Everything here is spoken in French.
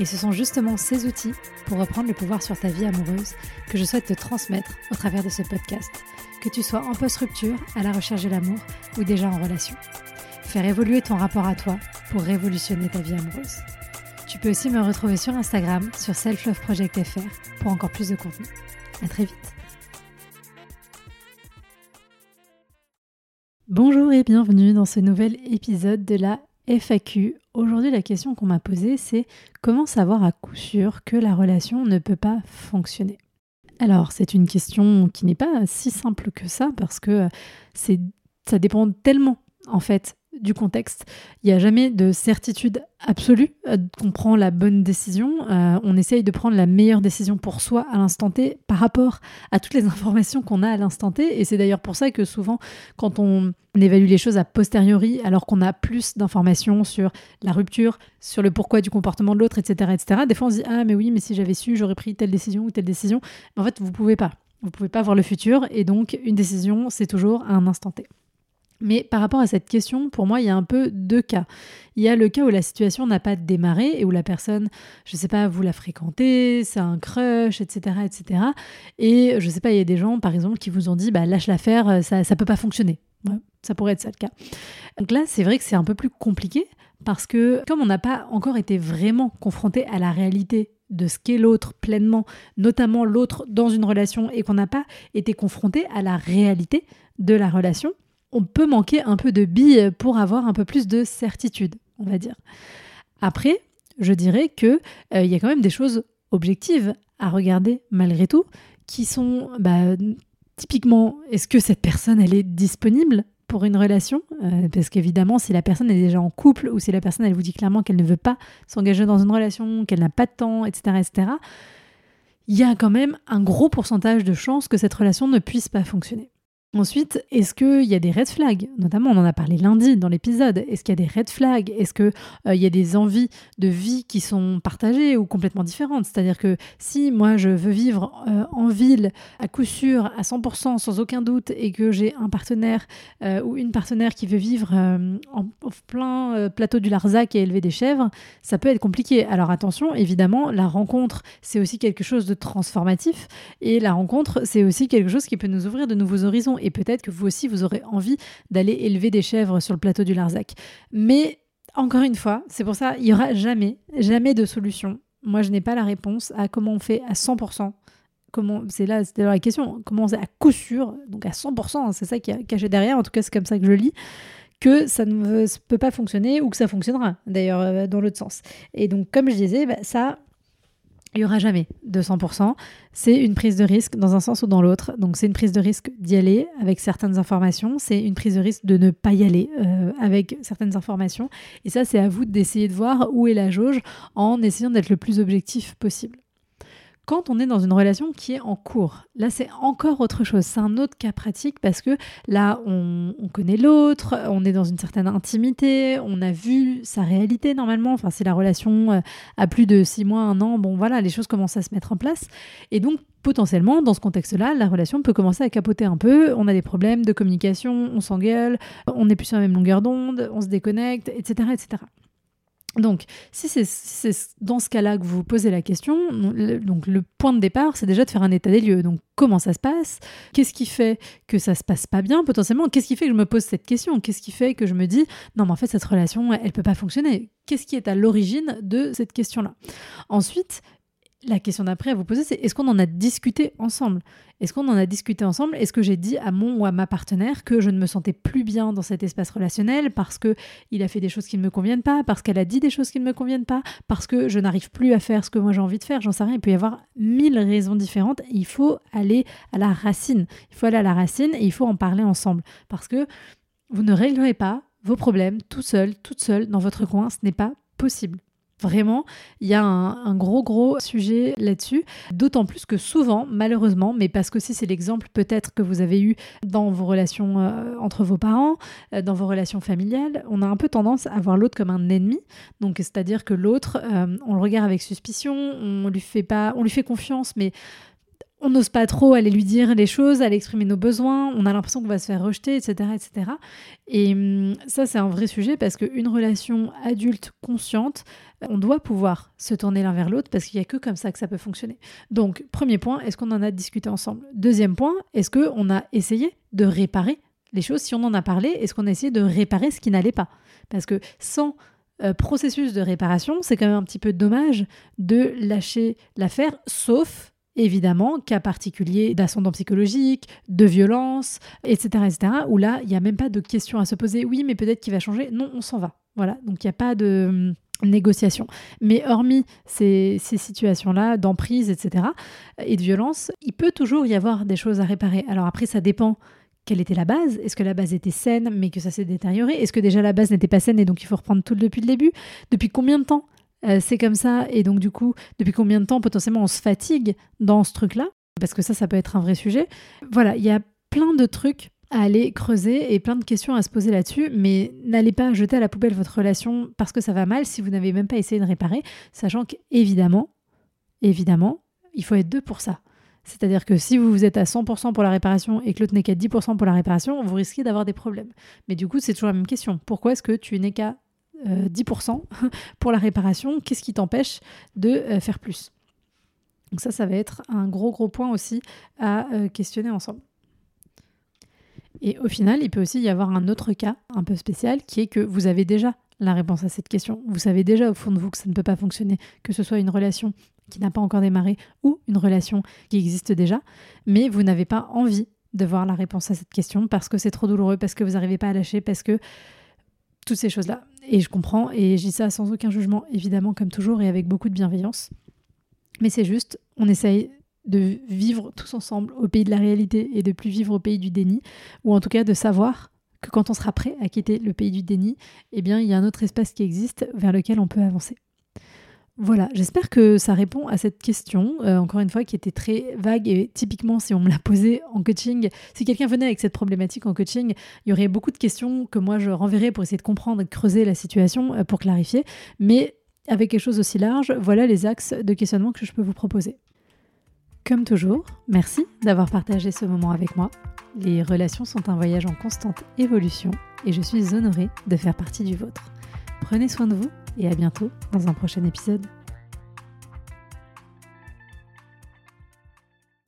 Et ce sont justement ces outils pour reprendre le pouvoir sur ta vie amoureuse que je souhaite te transmettre au travers de ce podcast, que tu sois en post-rupture, à la recherche de l'amour ou déjà en relation. Faire évoluer ton rapport à toi pour révolutionner ta vie amoureuse. Tu peux aussi me retrouver sur Instagram, sur selfloveproject.fr pour encore plus de contenu. À très vite. Bonjour et bienvenue dans ce nouvel épisode de la FAQ. Aujourd'hui, la question qu'on m'a posée, c'est comment savoir à coup sûr que la relation ne peut pas fonctionner? Alors, c'est une question qui n'est pas si simple que ça parce que c'est ça dépend tellement en fait du contexte. Il n'y a jamais de certitude absolue euh, qu'on prend la bonne décision. Euh, on essaye de prendre la meilleure décision pour soi à l'instant T par rapport à toutes les informations qu'on a à l'instant T. Et c'est d'ailleurs pour ça que souvent, quand on évalue les choses a posteriori, alors qu'on a plus d'informations sur la rupture, sur le pourquoi du comportement de l'autre, etc., etc., des fois on se dit Ah, mais oui, mais si j'avais su, j'aurais pris telle décision ou telle décision. Mais en fait, vous ne pouvez pas. Vous pouvez pas voir le futur. Et donc, une décision, c'est toujours à un instant T. Mais par rapport à cette question, pour moi, il y a un peu deux cas. Il y a le cas où la situation n'a pas démarré et où la personne, je ne sais pas, vous la fréquentez, c'est un crush, etc., etc. Et je ne sais pas, il y a des gens, par exemple, qui vous ont dit, bah, lâche l'affaire, ça ne peut pas fonctionner. ça pourrait être ça le cas. Donc là, c'est vrai que c'est un peu plus compliqué parce que comme on n'a pas encore été vraiment confronté à la réalité de ce qu'est l'autre pleinement, notamment l'autre dans une relation, et qu'on n'a pas été confronté à la réalité de la relation, on peut manquer un peu de billes pour avoir un peu plus de certitude, on va dire. Après, je dirais que euh, il y a quand même des choses objectives à regarder malgré tout, qui sont bah, typiquement, est-ce que cette personne elle est disponible pour une relation? Euh, Parce qu'évidemment, si la personne est déjà en couple ou si la personne elle vous dit clairement qu'elle ne veut pas s'engager dans une relation, qu'elle n'a pas de temps, etc., etc., il y a quand même un gros pourcentage de chances que cette relation ne puisse pas fonctionner. Ensuite, est-ce qu'il y a des red flags? Notamment, on en a parlé lundi dans l'épisode. Est-ce qu'il y a des red flags? Est-ce qu'il euh, y a des envies de vie qui sont partagées ou complètement différentes? C'est-à-dire que si moi je veux vivre euh, en ville à coup sûr, à 100%, sans aucun doute, et que j'ai un partenaire euh, ou une partenaire qui veut vivre en, plein plateau du Larzac et élever des chèvres, ça peut être compliqué. Alors attention, évidemment, la rencontre, c'est aussi quelque chose de transformatif. Et la rencontre, c'est aussi quelque chose qui peut nous ouvrir de nouveaux horizons et peut-être que vous aussi, vous aurez envie d'aller élever des chèvres sur le plateau du Larzac. Mais encore une fois, c'est pour ça, il n'y aura jamais, jamais de solution. Moi, je n'ai pas la réponse à comment on fait à 100%. Comment, c'est là, c'était la question. Comment on fait à coup sûr, donc à 100%, hein, c'est ça qui est caché derrière. En tout cas, c'est comme ça que je lis que ça ne peut pas fonctionner ou que ça fonctionnera, d'ailleurs, euh, dans l'autre sens. Et donc, comme je disais, bah, ça, il n'y aura jamais de 100%. C'est une prise de risque dans un sens ou dans l'autre. Donc c'est une prise de risque d'y aller avec certaines informations. C'est une prise de risque de ne pas y aller euh, avec certaines informations. Et ça, c'est à vous d'essayer de voir où est la jauge en essayant d'être le plus objectif possible quand on est dans une relation qui est en cours. Là, c'est encore autre chose. C'est un autre cas pratique parce que là, on, connaît l'autre, on est dans une certaine intimité, on a vu sa réalité normalement. Enfin, si la relation euh, a plus de six mois, un an, bon voilà, les choses commencent à se mettre en place. Et donc, potentiellement, dans ce contexte-là, la relation peut commencer à capoter un peu. On a des problèmes de communication, on s'engueule, on n'est plus sur la même longueur d'onde, on se déconnecte, etc., etc. Donc, si c'est dans ce cas-là que vous vous posez la question, le, point de départ, c'est déjà de faire un état des lieux. Donc, comment ça se passe? Qu'est-ce qui fait que ça se passe pas bien potentiellement? Qu'est-ce qui fait que je me pose cette question? Qu'est-ce qui fait que je me dis non, mais en fait cette relation, elle peut pas fonctionner? Qu'est-ce qui est à l'origine de cette question-là? Ensuite, la question d'après à vous poser, c'est est-ce qu'on en a discuté ensemble? Est-ce qu'on en a discuté ensemble? Est-ce que j'ai dit à mon ou à ma partenaire que je ne me sentais plus bien dans cet espace relationnel parce que il a fait des choses qui ne me conviennent pas, parce qu'elle a dit des choses qui ne me conviennent pas, parce que je n'arrive plus à faire ce que moi j'ai envie de faire J'en sais rien. Il peut y avoir mille raisons différentes. Il faut aller à la racine. Il faut aller à la racine et il faut en parler ensemble parce que vous ne réglerez pas vos problèmes tout seul, toute seule dans votre coin. Ce n'est pas possible. Vraiment, il y a un, gros gros sujet là-dessus, d'autant plus que souvent, malheureusement, mais parce que si c'est l'exemple peut-être que vous avez eu dans vos relations euh, entre vos parents, euh, dans vos relations familiales, on a un peu tendance à voir l'autre comme un ennemi. Donc c'est-à-dire que l'autre, euh, on le regarde avec suspicion, on lui fait pas, on lui fait confiance, mais on n'ose pas trop aller lui dire les choses, aller exprimer nos besoins, on a l'impression qu'on va se faire rejeter, etc. etc. Et hum, ça, c'est un vrai sujet parce qu'une relation adulte consciente, on doit pouvoir se tourner l'un vers l'autre parce qu'il n'y a que comme ça que ça peut fonctionner. Donc, premier point, est-ce qu'on en a discuté ensemble? Deuxième point, est-ce qu'on a essayé de réparer les choses? Si on en a parlé, est-ce qu'on a essayé de réparer ce qui n'allait pas? Parce que sans euh, processus de réparation, c'est quand même un petit peu dommage de lâcher l'affaire, sauf évidemment, cas particulier d'ascendant psychologique, de violence, etc., etc., où là, il n'y a même pas de question à se poser. Oui, mais peut-être qu'il va changer. Non, on s'en va. Voilà, donc il n'y a pas de hum, négociation. Mais hormis ces, ces situations-là d'emprise, etc., et de violence, il peut toujours y avoir des choses à réparer. Alors après, ça dépend quelle était la base Est-ce que la base était saine mais que ça s'est détérioré? Est-ce que déjà la base n'était pas saine et donc il faut reprendre tout depuis le début? Depuis combien de temps? Euh, c'est comme ça. Et donc, du coup, depuis combien de temps potentiellement on se fatigue dans ce truc-là? Parce que ça, ça peut être un vrai sujet. Voilà, il y a plein de trucs à aller creuser et plein de questions à se poser là-dessus, mais n'allez pas jeter à la poubelle votre relation parce que ça va mal si vous n'avez même pas essayé de réparer, sachant qu'évidemment, évidemment, il faut être deux pour ça. C'est-à-dire que si vous êtes à 100% pour la réparation et que l'autre n'est qu'à 10% pour la réparation, vous risquez d'avoir des problèmes. Mais du coup, c'est toujours la même question. Pourquoi est-ce que tu n'es qu'à 10% euh, pour la réparation, qu'est-ce qui t'empêche de euh, faire plus? Donc ça, ça va être un gros gros point aussi à euh, questionner ensemble. Et au final, il peut aussi y avoir un autre cas un peu spécial qui est que vous avez déjà la réponse à cette question. Vous savez déjà au fond de vous que ça ne peut pas fonctionner, que ce soit une relation qui n'a pas encore démarré ou une relation qui existe déjà, mais vous n'avez pas envie de voir la réponse à cette question parce que c'est trop douloureux, parce que vous n'arrivez pas à lâcher, parce que toutes ces choses-là. Et je comprends, et je dis ça sans aucun jugement, évidemment, comme toujours, et avec beaucoup de bienveillance. Mais c'est juste, on essaye de vivre tous ensemble au pays de la réalité et de plus vivre au pays du déni, ou en tout cas de savoir que quand on sera prêt à quitter le pays du déni, eh bien, il y a un autre espace qui existe vers lequel on peut avancer. Voilà, j'espère que ça répond à cette question, euh, encore une fois, qui était très vague et typiquement, si on me l'a posée en coaching, si quelqu'un venait avec cette problématique en coaching, il y aurait beaucoup de questions que moi je renverrais pour essayer de comprendre creuser la situation euh, pour clarifier. Mais avec quelque chose aussi large, voilà les axes de questionnement que je peux vous proposer. Comme toujours, merci d'avoir partagé ce moment avec moi. Les relations sont un voyage en constante évolution et je suis honorée de faire partie du vôtre. Prenez soin de vous et à bientôt dans un prochain épisode.